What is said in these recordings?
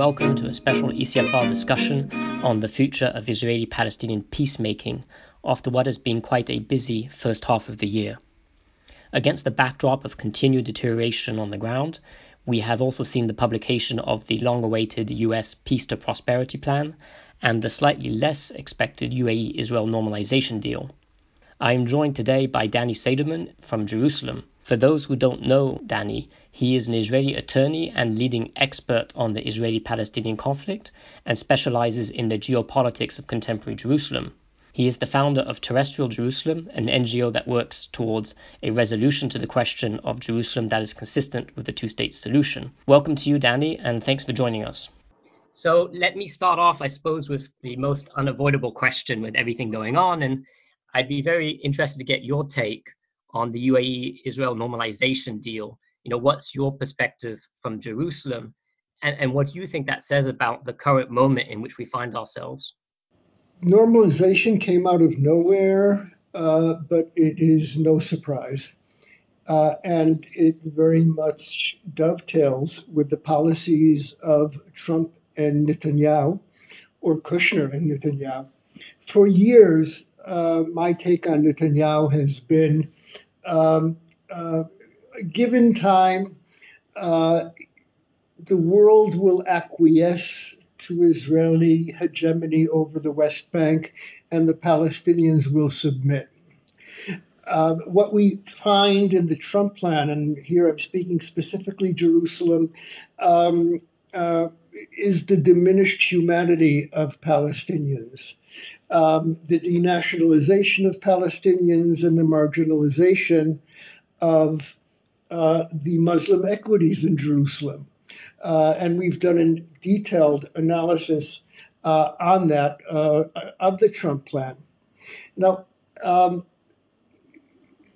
welcome to a special ECFR discussion on the future of Israeli Palestinian peacemaking after what has been quite a busy first half of the year. Against the backdrop of continued deterioration on the ground, we have also seen the publication of the long awaited US Peace to Prosperity Plan and the slightly less expected UAE Israel normalization deal. I am joined today by Danny Seidemann from Jerusalem. For those who don't know Danny, he is an Israeli attorney and leading expert on the Israeli Palestinian conflict and specializes in the geopolitics of contemporary Jerusalem. He is the founder of Terrestrial Jerusalem, an NGO that works towards a resolution to the question of Jerusalem that is consistent with the two state solution. Welcome to you, Danny, and thanks for joining us. So let me start off, I suppose, with the most unavoidable question with everything going on. And I'd be very interested to get your take on the UAE Israel normalization deal. You know, what's your perspective from Jerusalem? And, and what do you think that says about the current moment in which we find ourselves? Normalization came out of nowhere, uh, but it is no surprise. Uh, and it very much dovetails with the policies of Trump and Netanyahu, or Kushner and Netanyahu. For years, uh, my take on Netanyahu has been um, uh, given time, uh, the world will acquiesce to Israeli hegemony over the West Bank and the Palestinians will submit. Uh, what we find in the Trump plan, and here I'm speaking specifically Jerusalem, um, uh, is the diminished humanity of Palestinians um, the denationalization of Palestinians and the marginalization of uh, the Muslim equities in Jerusalem. Uh, and we've done a detailed analysis uh, on that uh, of the Trump plan. Now, um,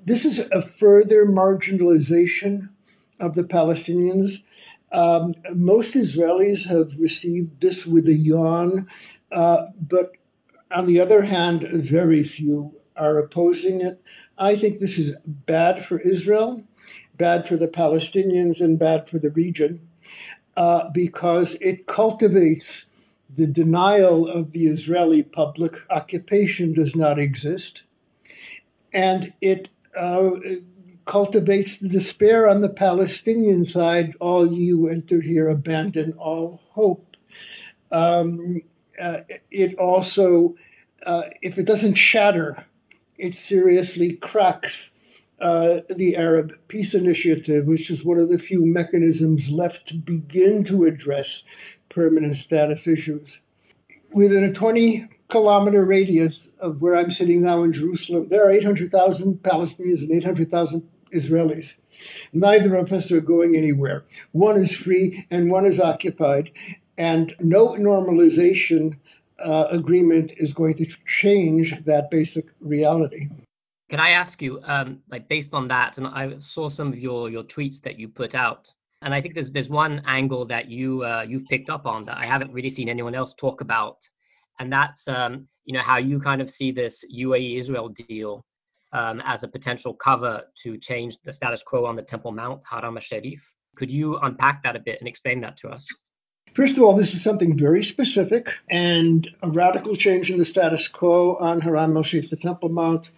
this is a further marginalization of the Palestinians. Um, most Israelis have received this with a yawn, uh, but on the other hand, very few are opposing it. I think this is bad for Israel, bad for the Palestinians, and bad for the region uh, because it cultivates the denial of the Israeli public occupation does not exist, and it uh, cultivates the despair on the Palestinian side. All you enter here abandon all hope. Um, uh, it also, uh, if it doesn't shatter, it seriously cracks uh, the Arab Peace Initiative, which is one of the few mechanisms left to begin to address permanent status issues. Within a 20 kilometer radius of where I'm sitting now in Jerusalem, there are 800,000 Palestinians and 800,000 Israelis. Neither of us are going anywhere. One is free and one is occupied and no normalization uh, agreement is going to change that basic reality. Can I ask you, um, like based on that, and I saw some of your your tweets that you put out, and I think there's there's one angle that you uh, you've picked up on that I haven't really seen anyone else talk about, and that's um, you know how you kind of see this UAE Israel deal um, as a potential cover to change the status quo on the Temple Mount, Haram al-Sharif. Could you unpack that a bit and explain that to us? First of all, this is something very specific and a radical change in the status quo on Haram Sharif, the Temple Mount,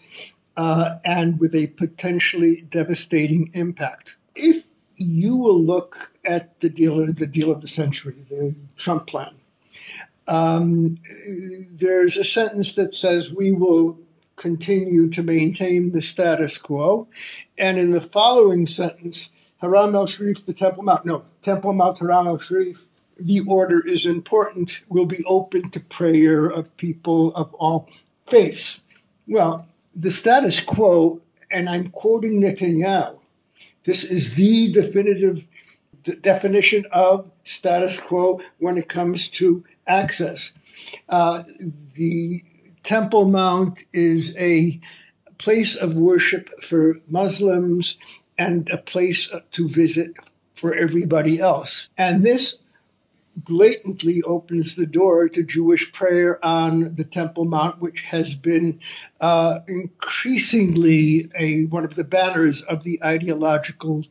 uh, and with a potentially devastating impact. If you will look at the deal, the deal of the century, the Trump plan, um, there's a sentence that says we will continue to maintain the status quo, and in the following sentence, Haram al Sharif, the Temple Mount, no, Temple Mount, Haram al Sharif, the order is important, will be open to prayer of people of all faiths. Well, the status quo, and I'm quoting Netanyahu, this is the definitive definition of status quo when it comes to access. Uh, the Temple Mount is a place of worship for Muslims and a place to visit for everybody else. And this blatantly opens the door to Jewish prayer on the Temple Mount, which has been uh, increasingly a one of the banners of the ideological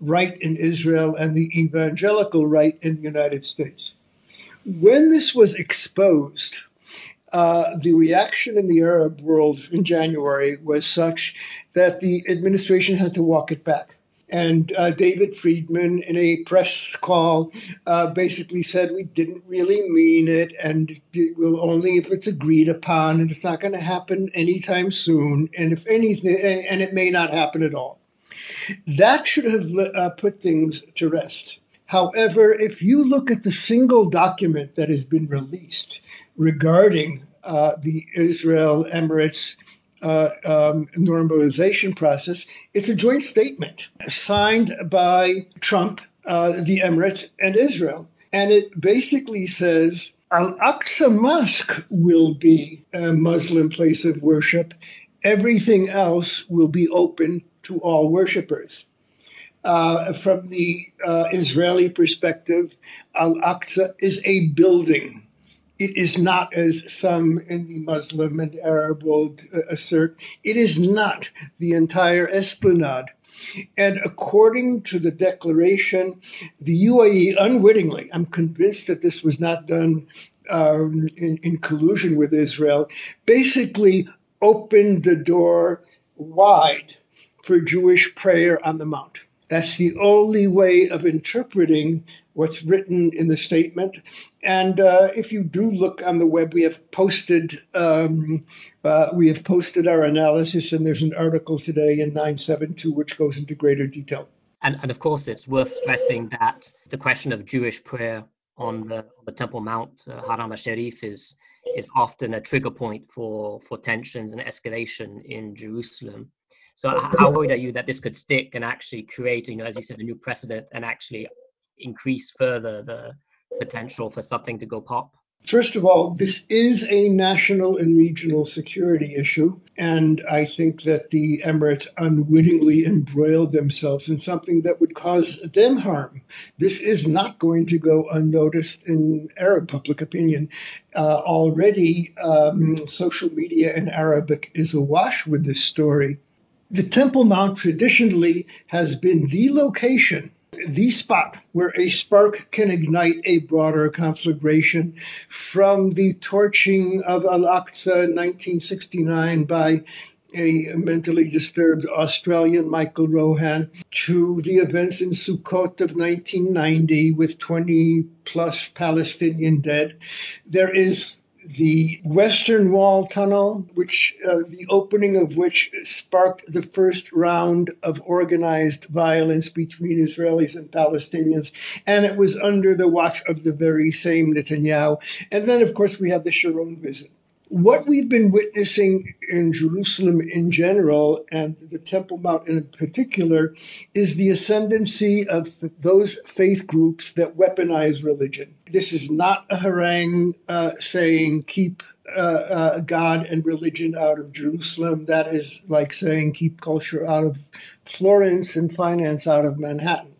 right in Israel and the evangelical right in the United States. When this was exposed, uh, the reaction in the Arab world in January was such that the administration had to walk it back. And uh, David Friedman, in a press call, uh, basically said we didn't really mean it, and it will only if it's agreed upon, and it's not going to happen anytime soon, and if anything, and it may not happen at all. That should have uh, put things to rest. However, if you look at the single document that has been released regarding uh, the Israel Emirates uh, um, normalization process, it's a joint statement signed by Trump, uh, the Emirates, and Israel. And it basically says Al Aqsa Mosque will be a Muslim place of worship. Everything else will be open to all worshippers. Uh, from the uh, Israeli perspective, Al Aqsa is a building. It is not, as some in the Muslim and Arab world uh, assert, it is not the entire esplanade. And according to the declaration, the UAE unwittingly, I'm convinced that this was not done um, in, in collusion with Israel, basically opened the door wide for Jewish prayer on the Mount. That's the only way of interpreting what's written in the statement. And uh, if you do look on the web, we have posted um, uh, we have posted our analysis, and there's an article today in 972 which goes into greater detail. And, and of course, it's worth stressing that the question of Jewish prayer on the, on the Temple Mount, uh, Haram al-Sharif, is is often a trigger point for for tensions and escalation in Jerusalem. So how worried are you that this could stick and actually create, you know, as you said, a new precedent and actually increase further the potential for something to go pop? First of all, this is a national and regional security issue, and I think that the Emirates unwittingly embroiled themselves in something that would cause them harm. This is not going to go unnoticed in Arab public opinion. Uh, already, um, social media in Arabic is awash with this story. The Temple Mount traditionally has been the location, the spot where a spark can ignite a broader conflagration from the torching of Al Aqsa in 1969 by a mentally disturbed Australian, Michael Rohan, to the events in Sukkot of 1990 with 20 plus Palestinian dead. There is the Western Wall Tunnel, which uh, the opening of which sparked the first round of organized violence between Israelis and Palestinians, and it was under the watch of the very same Netanyahu. And then, of course, we have the Sharon visit what we've been witnessing in Jerusalem in general and the Temple Mount in particular is the ascendancy of those faith groups that weaponize religion. This is not a harangue uh, saying keep uh, uh, God and religion out of Jerusalem. That is like saying keep culture out of Florence and finance out of Manhattan.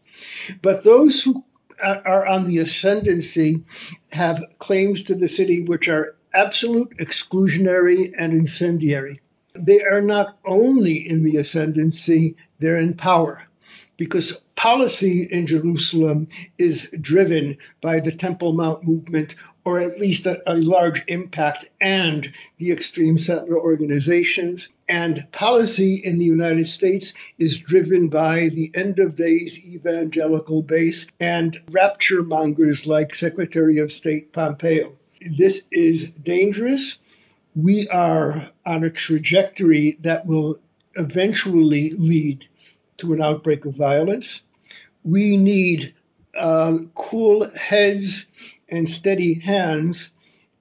But those who are on the ascendancy have claims to the city which are absolute, exclusionary, and incendiary. They are not only in the ascendancy, they're in power because policy in Jerusalem is driven by the Temple Mount movement, or at least a, a, large impact, and the extreme settler organizations. And policy in the United States is driven by the end of days evangelical base and rapture mongers like Secretary of State Pompeo. This is dangerous. We are on a trajectory that will eventually lead to an outbreak of violence. We need uh, cool heads and steady hands,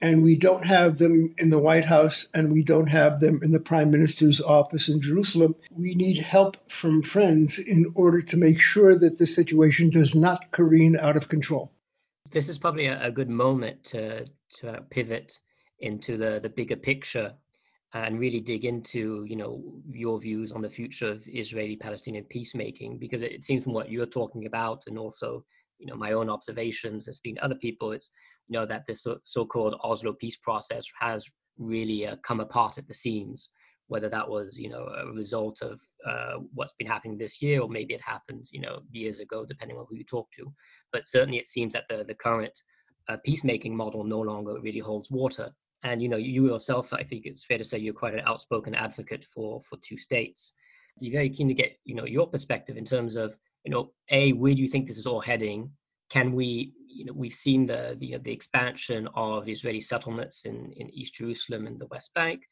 and we don't have them in the White House and we don't have them in the Prime Minister's office in Jerusalem. We need help from friends in order to make sure that the situation does not careen out of control. This is probably a, a good moment to to pivot into the the bigger picture and really dig into you know your views on the future of Israeli-Palestinian peacemaking. Because it, seems from what you're talking about and also you know my own observations as being other people it's you know that this so, called Oslo peace process has really uh, come apart at the seams whether that was you know a result of uh, what's been happening this year or maybe it happened you know years ago depending on who you talk to. But certainly it seems that the the current uh, peacemaking model no longer really holds water. And you know, you yourself, I think it's fair to say, you're quite an outspoken advocate for for two states. You're very keen to get you know your perspective in terms of you know, a where do you think this is all heading? Can we, you know, we've seen the the, the expansion of Israeli settlements in in East Jerusalem and the West Bank.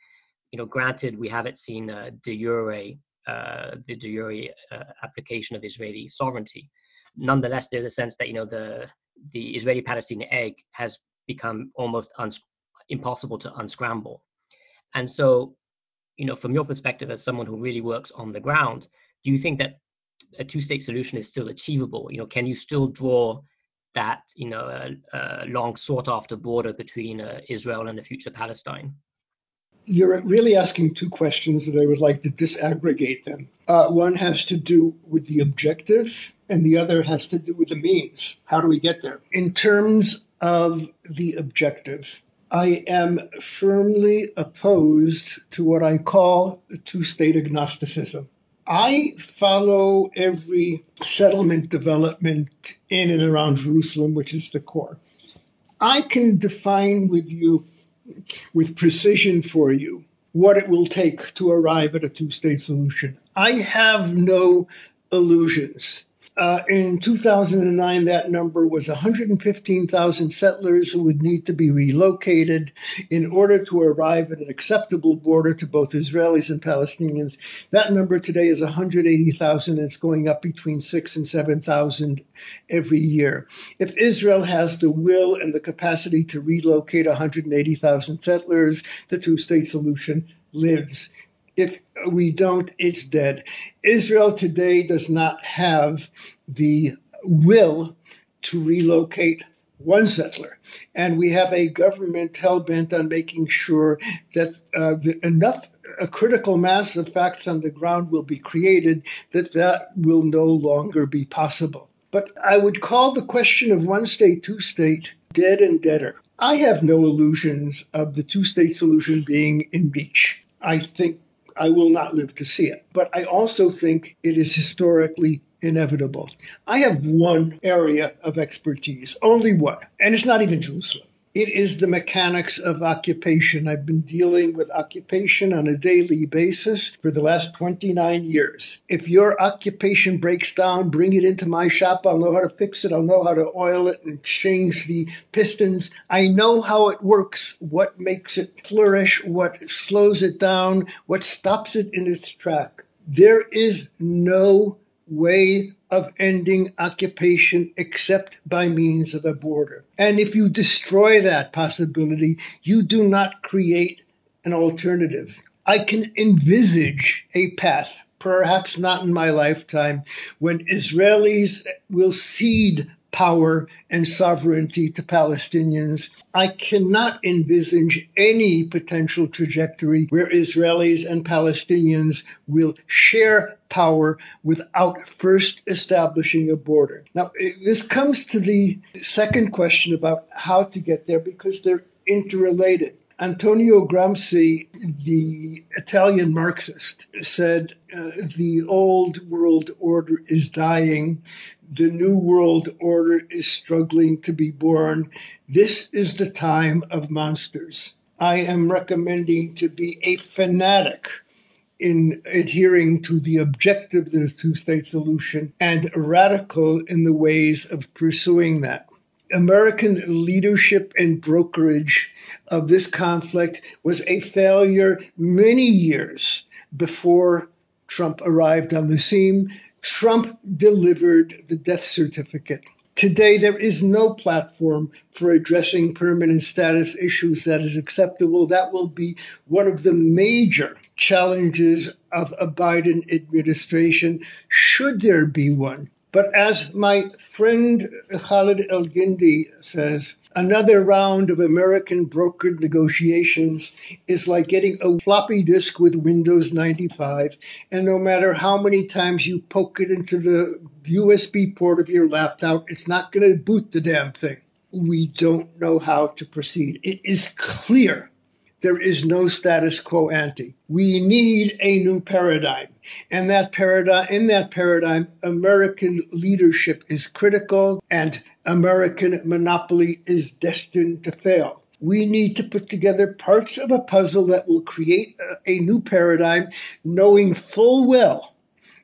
You know, granted, we haven't seen uh, de jure uh, the de jure uh, application of Israeli sovereignty. Nonetheless, there's a sense that you know the the Israeli-Palestinian egg has become almost uns- impossible to unscramble. And so, you know, from your perspective as someone who really works on the ground, do you think that a two-state solution is still achievable? You know, can you still draw that you know a, a long sought-after border between uh, Israel and the future Palestine? You're really asking two questions that I would like to disaggregate them. Uh, one has to do with the objective, and the other has to do with the means. How do we get there? In terms of the objective, I am firmly opposed to what I call two state agnosticism. I follow every settlement development in and around Jerusalem, which is the core. I can define with you, with precision for you, what it will take to arrive at a two state solution. I have no illusions. Uh, in 2009, that number was 115,000 settlers who would need to be relocated in order to arrive at an acceptable border to both Israelis and Palestinians. That number today is 180,000. It's going up between six and 7,000 every year. If Israel has the will and the capacity to relocate 180,000 settlers, the two state solution lives if we don't, it's dead. Israel today does not have the will to relocate one settler. And we have a government hell bent on making sure that uh, the, enough a critical mass of facts on the ground will be created that that will no longer be possible. But I would call the question of one state, two state dead and deader. I have no illusions of the two state solution being in reach. I think I will not live to see it. But I also think it is historically inevitable. I have one area of expertise, only one, and it's not even Jerusalem. It is the mechanics of occupation. I've been dealing with occupation on a daily basis for the last 29 years. If your occupation breaks down, bring it into my shop. I'll know how to fix it. I'll know how to oil it and change the pistons. I know how it works, what makes it flourish, what slows it down, what stops it in its track. There is no way of ending occupation except by means of a border. And if you destroy that possibility, you do not create an alternative. I can envisage a path, perhaps not in my lifetime, when Israelis will cede power and sovereignty to Palestinians. I cannot envisage any potential trajectory where Israelis and Palestinians will share power without first establishing a border. Now, this comes to the second question about how to get there because they're interrelated. Antonio Gramsci, the Italian Marxist, said uh, the old world order is dying, the new world order is struggling to be born. This is the time of monsters. I am recommending to be a fanatic in adhering to the objective of the two state solution and radical in the ways of pursuing that. American leadership and brokerage of this conflict was a failure many years before Trump arrived on the scene. Trump delivered the death certificate. Today, there is no platform for addressing permanent status issues that is acceptable. That will be one of the major challenges of a Biden administration, should there be one. But as my friend Khalid Elgindy says, another round of American brokered negotiations is like getting a floppy disk with Windows 95, and no matter how many times you poke it into the USB port of your laptop, it's not going to boot the damn thing. We don't know how to proceed. It is clear there is no status quo ante. We need a new paradigm. And that paradigm, in that paradigm, American leadership is critical and American monopoly is destined to fail. We need to put together parts of a puzzle that will create a, a new paradigm, knowing full well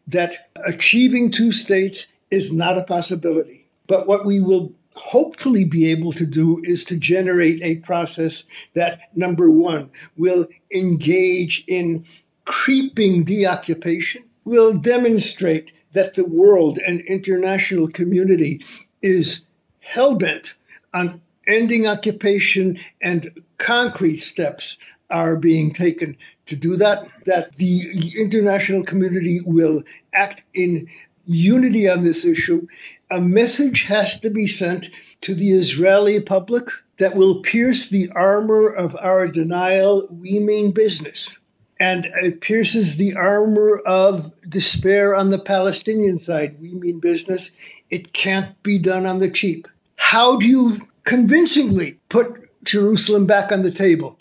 that achieving two states is not a possibility. But what we will hopefully be able to do is to generate a process that, number one, will engage in creeping deoccupation, will demonstrate that the world and international community is hell-bent on ending occupation and concrete steps are being taken to do that, that the international community will act in unity on this issue. A message has to be sent to the Israeli public that will pierce the armor of our denial. We mean business. And it pierces the armor of despair on the Palestinian side. We mean business. It can't be done on the cheap. How do you convincingly put Jerusalem back on the table?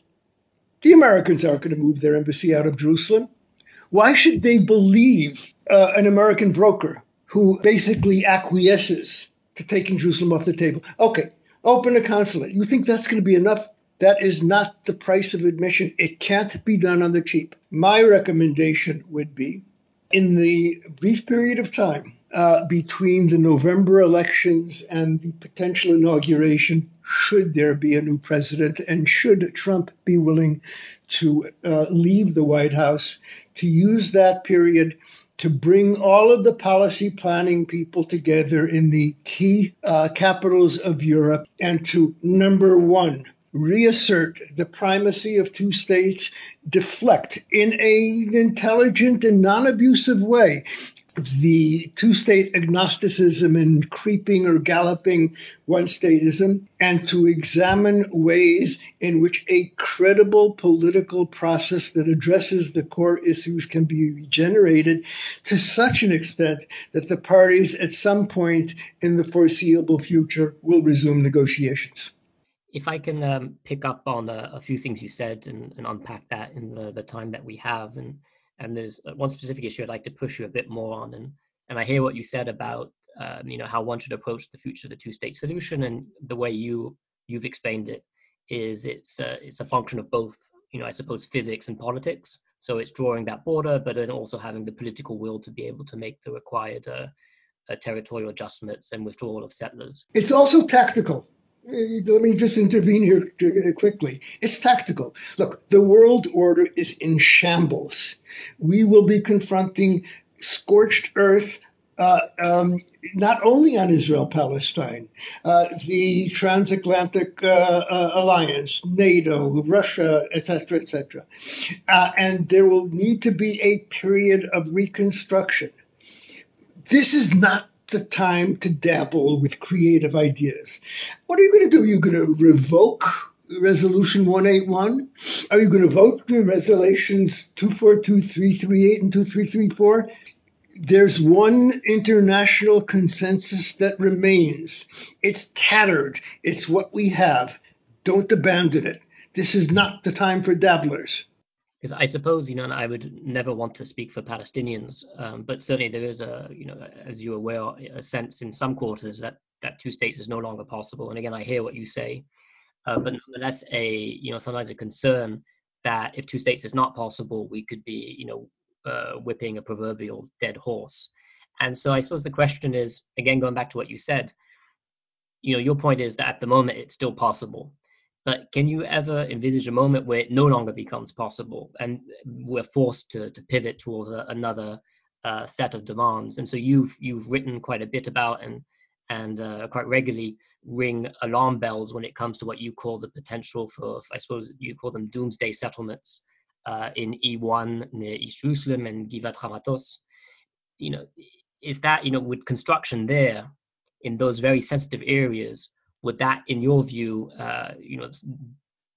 The Americans aren't going to move their embassy out of Jerusalem. Why should they believe uh, an American broker who basically acquiesces to taking Jerusalem off the table? Okay, open a consulate. You think that's going to be enough? That is not the price of admission. It can't be done on the cheap. My recommendation would be in the brief period of time uh, between the November elections and the potential inauguration, should there be a new president and should Trump be willing to uh, leave the White House, to use that period to bring all of the policy planning people together in the key uh, capitals of Europe and to, number one, reassert the primacy of two states, deflect in an intelligent and non abusive way the two state agnosticism and creeping or galloping one statism, and to examine ways in which a credible political process that addresses the core issues can be generated to such an extent that the parties at some point in the foreseeable future will resume negotiations. If I can um, pick up on a, a, few things you said and, and unpack that in the, the time that we have, and and there's uh, one specific issue I'd like to push you a bit more on. And and I hear what you said about um, you know how one should approach the future of the two-state solution, and the way you you've explained it is it's a, it's a function of both you know I suppose physics and politics. So it's drawing that border, but then also having the political will to be able to make the required uh, uh, territorial adjustments and withdrawal of settlers. It's also tactical. Uh, let me just intervene here uh, quickly. It's tactical. Look, the world order is in shambles. We will be confronting scorched earth. Uh, um, not only on Israel Palestine, uh, the transatlantic uh, uh, alliance, NATO, Russia, etc., etc. and there will need to be a period of reconstruction. This is not the time to dabble with creative ideas. What are you going to do? Are You're going to revoke Resolution 181? Are you going to vote for Resolutions 242, 338, and 2334? There's one international consensus that remains. It's tattered. It's what we have. Don't abandon it. This is not the time for dabblers because I suppose you know, and I would never want to speak for Palestinians, um, but certainly there is a, you know, as you're aware, a sense in some quarters that that two states is no longer possible. And again, I hear what you say, uh, but nonetheless, a you know, sometimes a concern that if two states is not possible, we could be, you know, uh, whipping a proverbial dead horse. And so I suppose the question is, again, going back to what you said, you know, your point is that at the moment it's still possible. But can you ever envisage a moment where it no longer becomes possible and we're forced to, to pivot towards a, another uh, set of demands? And so you've you've written quite a bit about and and uh, quite regularly ring alarm bells when it comes to what you call the potential for, I suppose you call them doomsday settlements uh, in E1 near East Jerusalem and Givat Hamatos. You know, is that you know with construction there in those very sensitive areas? Would that, in your view, uh, you know,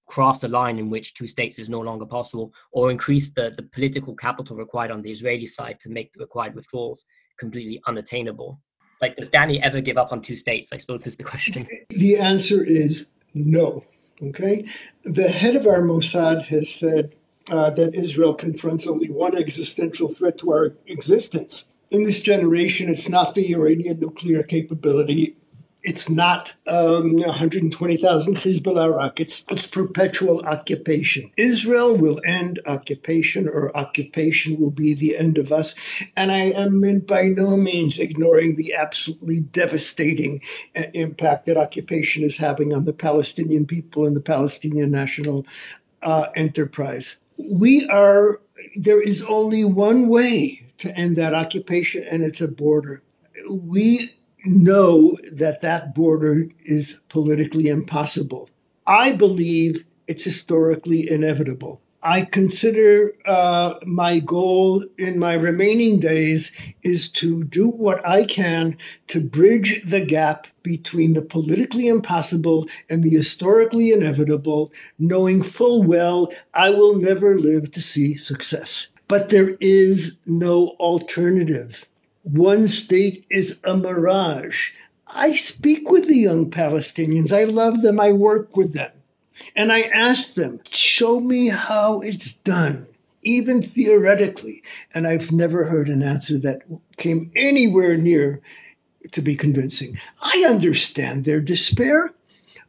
cross a line in which two states is no longer possible, or increase the, the political capital required on the Israeli side to make the required withdrawals completely unattainable? Like, does Danny ever give up on two states? I suppose is the question. The answer is no. Okay? The head of our Mossad has said uh, that Israel confronts only one existential threat to our existence. In this generation, it's not the Iranian nuclear capability it's not um, 120,000 Hezbollah rockets. It's perpetual occupation. Israel will end occupation, or occupation will be the end of us. And I am by no means ignoring the absolutely devastating uh, impact that occupation is having on the Palestinian people and the Palestinian national uh, enterprise. We are, there is only one way to end that occupation, and it's a border. We know that that border is politically impossible. I believe it's historically inevitable. I consider uh, my goal in my remaining days is to do what I can to bridge the gap between the politically impossible and the historically inevitable, knowing full well I will never live to see success. But there is no alternative one state is a mirage. I speak with the young Palestinians. I love them. I work with them. And I ask them, show me how it's done, even theoretically. And I've never heard an answer that came anywhere near to be convincing. I understand their despair.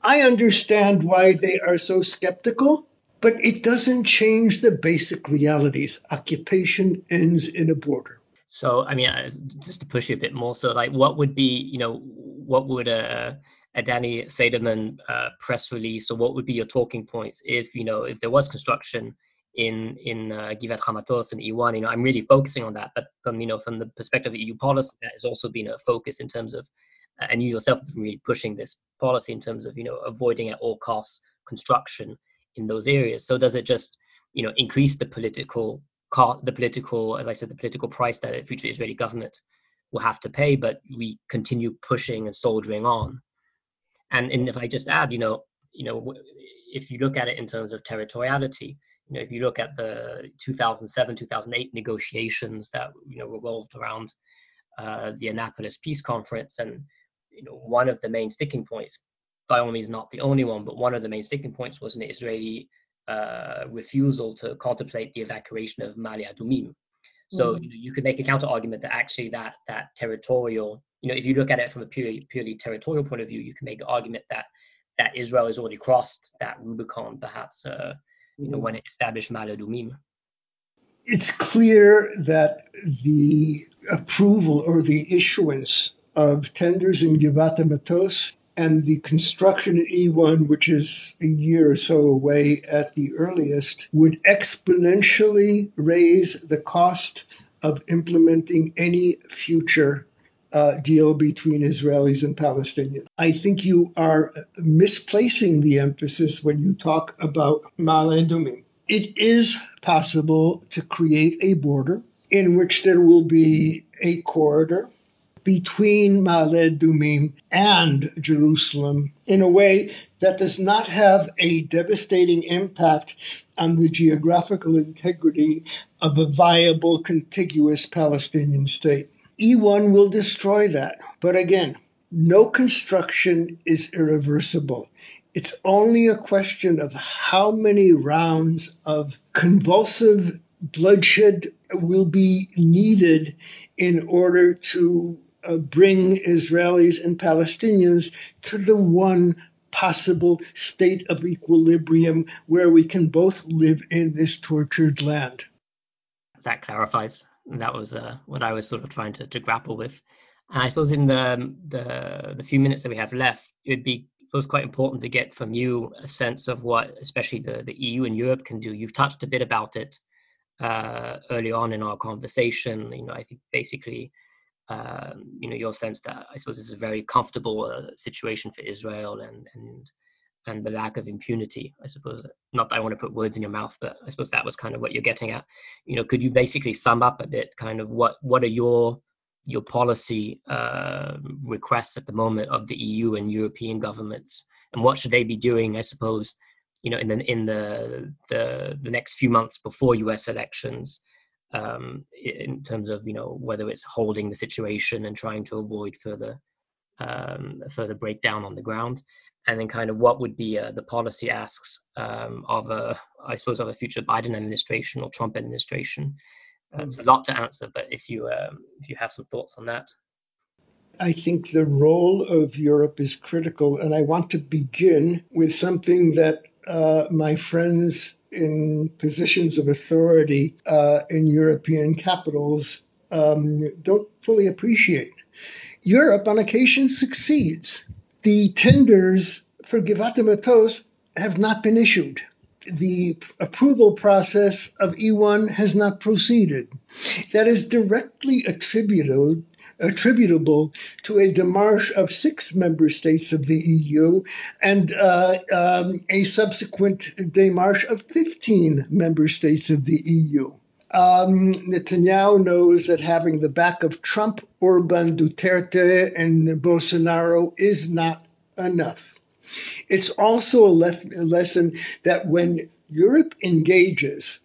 I understand why they are so skeptical, but it doesn't change the basic realities. Occupation ends in a border. So, I mean, just to push you a bit more, so like, what would be, you know, what would a, a Danny Seidemann uh, press release, or what would be your talking points if, you know, if there was construction in in uh, Givat Hamatos and E1? You know, I'm really focusing on that, but from you know, from the perspective of EU policy, that has also been a focus in terms of, uh, and you yourself have been really pushing this policy in terms of, you know, avoiding at all costs construction in those areas. So, does it just, you know, increase the political the political, as I said, the political price that a future Israeli government will have to pay, but we continue pushing and soldiering on. And, and if I just add, you know, you know, if you look at it in terms of territoriality, you know, if you look at the 2007-2008 negotiations that you know revolved around uh, the Annapolis Peace Conference, and you know, one of the main sticking points, by all means not the only one, but one of the main sticking points was an Israeli uh, refusal to contemplate the evacuation of Ma'ale Adumim. So mm. you, know, you could make a counter argument that actually that that territorial, you know, if you look at it from a purely purely territorial point of view, you can make the argument that that Israel has already crossed that Rubicon, perhaps, uh, you know, mm. when it established Ma'ale Adumim. It's clear that the approval or the issuance of tenders in Givat Matos and the construction in E1, which is a year or so away at the earliest, would exponentially raise the cost of implementing any future uh, deal between Israelis and Palestinians. I think you are misplacing the emphasis when you talk about Ma'ale Adumim. It is possible to create a border in which there will be a corridor between Ma'ale Adumim and Jerusalem in a way that does not have a devastating impact on the geographical integrity of a viable contiguous Palestinian state. E1 will destroy that. But again, no construction is irreversible. It's only a question of how many rounds of convulsive bloodshed will be needed in order to uh, bring Israelis and Palestinians to the one possible state of equilibrium where we can both live in this tortured land. That clarifies. That was uh, what I was sort of trying to, to grapple with. And I suppose in the, the, the few minutes that we have left, it would be it was quite important to get from you a sense of what, especially the, the EU and Europe can do. You've touched a bit about it uh, early on in our conversation. You know, I think basically you know, your sense that I suppose this is a very comfortable uh, situation for Israel and and and the lack of impunity. I suppose not that I want to put words in your mouth, but I suppose that was kind of what you're getting at. You know, could you basically sum up a bit, kind of what what are your your policy uh, requests at the moment of the EU and European governments, and what should they be doing? I suppose, you know, in the in the the, the next few months before U.S. elections um, in terms of you know whether it's holding the situation and trying to avoid further um, further breakdown on the ground, and then kind of what would be uh, the policy asks um, of a, I suppose, of a future Biden administration or Trump administration. Uh, it's a lot to answer, but if you um, if you have some thoughts on that. I think the role of Europe is critical, and I want to begin with something that uh, my friends in positions of authority uh, in European capitals um, don't fully appreciate. Europe on occasion succeeds. The tenders for Givat Matos have not been issued. The approval process of E1 has not proceeded. That is directly attributable attributable to a demarche of six member states of the EU and uh, um, a subsequent demarche of 15 member states of the EU. Um, Netanyahu knows that having the back of Trump, Orban, Duterte, and Bolsonaro is not enough. It's also a, le- a lesson that when Europe engages,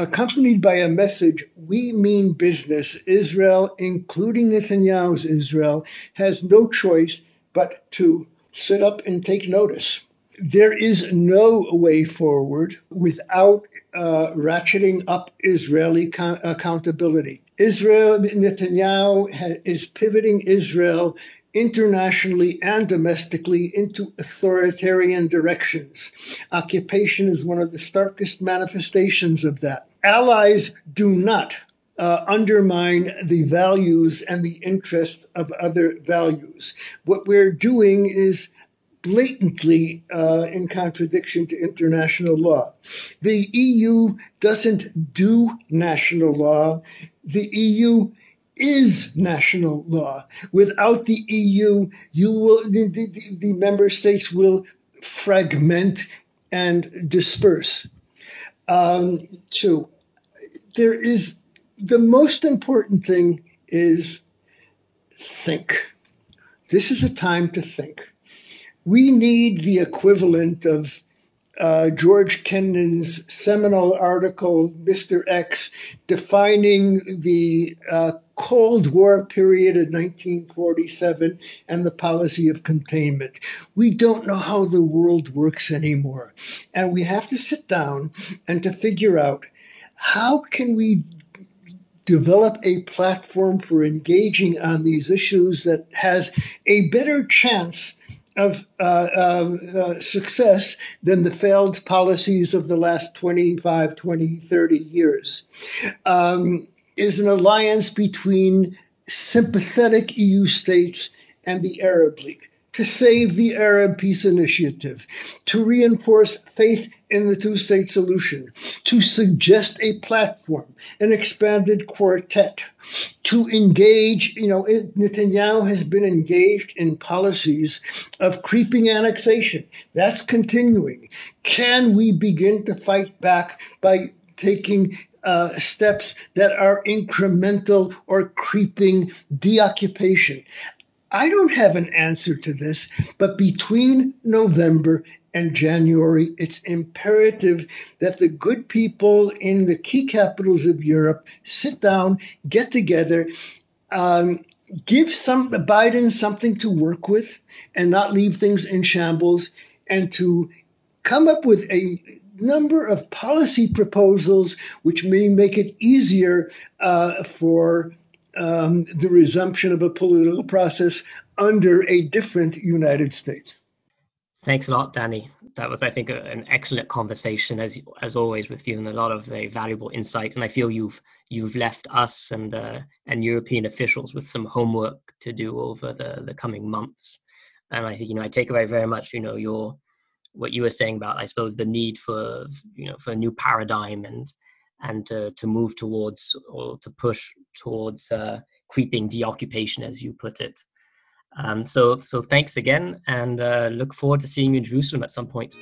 accompanied by a message, we mean business. Israel, including Netanyahu's Israel, has no choice but to sit up and take notice. There is no way forward without uh, ratcheting up Israeli co- accountability. Israel, Netanyahu ha- is pivoting Israel internationally and domestically into authoritarian directions. Occupation is one of the starkest manifestations of that. Allies do not uh, undermine the values and the interests of other values. What we're doing is blatantly uh, in contradiction to international law. The EU doesn't do national law. The EU is national law. Without the EU, you will the, the, the member states will fragment and disperse. Um, two, there is the most important thing is think. This is a time to think. We need the equivalent of uh, George Kennan's seminal article, Mr. X, defining the uh, Cold War period of 1947 and the policy of containment. We don't know how the world works anymore. And we have to sit down and to figure out how can we develop a platform for engaging on these issues that has a better chance of uh, uh, success than the failed policies of the last 25, 20, 30 years. Um, is an alliance between sympathetic EU states and the Arab League to save the Arab Peace Initiative, to reinforce faith in the two state solution, to suggest a platform, an expanded quartet, to engage. You know, Netanyahu has been engaged in policies of creeping annexation. That's continuing. Can we begin to fight back by taking uh, steps that are incremental or creeping deoccupation. I don't have an answer to this, but between November and January, it's imperative that the good people in the key capitals of Europe sit down, get together, um, give some Biden something to work with, and not leave things in shambles, and to come up with a number of policy proposals which may make it easier uh, for um, the resumption of a political process under a different United States. Thanks a lot, Danny. That was, I think, a, an excellent conversation as as always with you, and a lot of very valuable insight. And I feel you've you've left us and uh, and European officials with some homework to do over the the coming months. And I think you know I take away very much you know your what you were saying about I suppose the need for you know for a new paradigm and and to, to move towards or to push towards uh, creeping deoccupation, as you put it. Um, so, so thanks again, and uh, look forward to seeing you in Jerusalem at some point.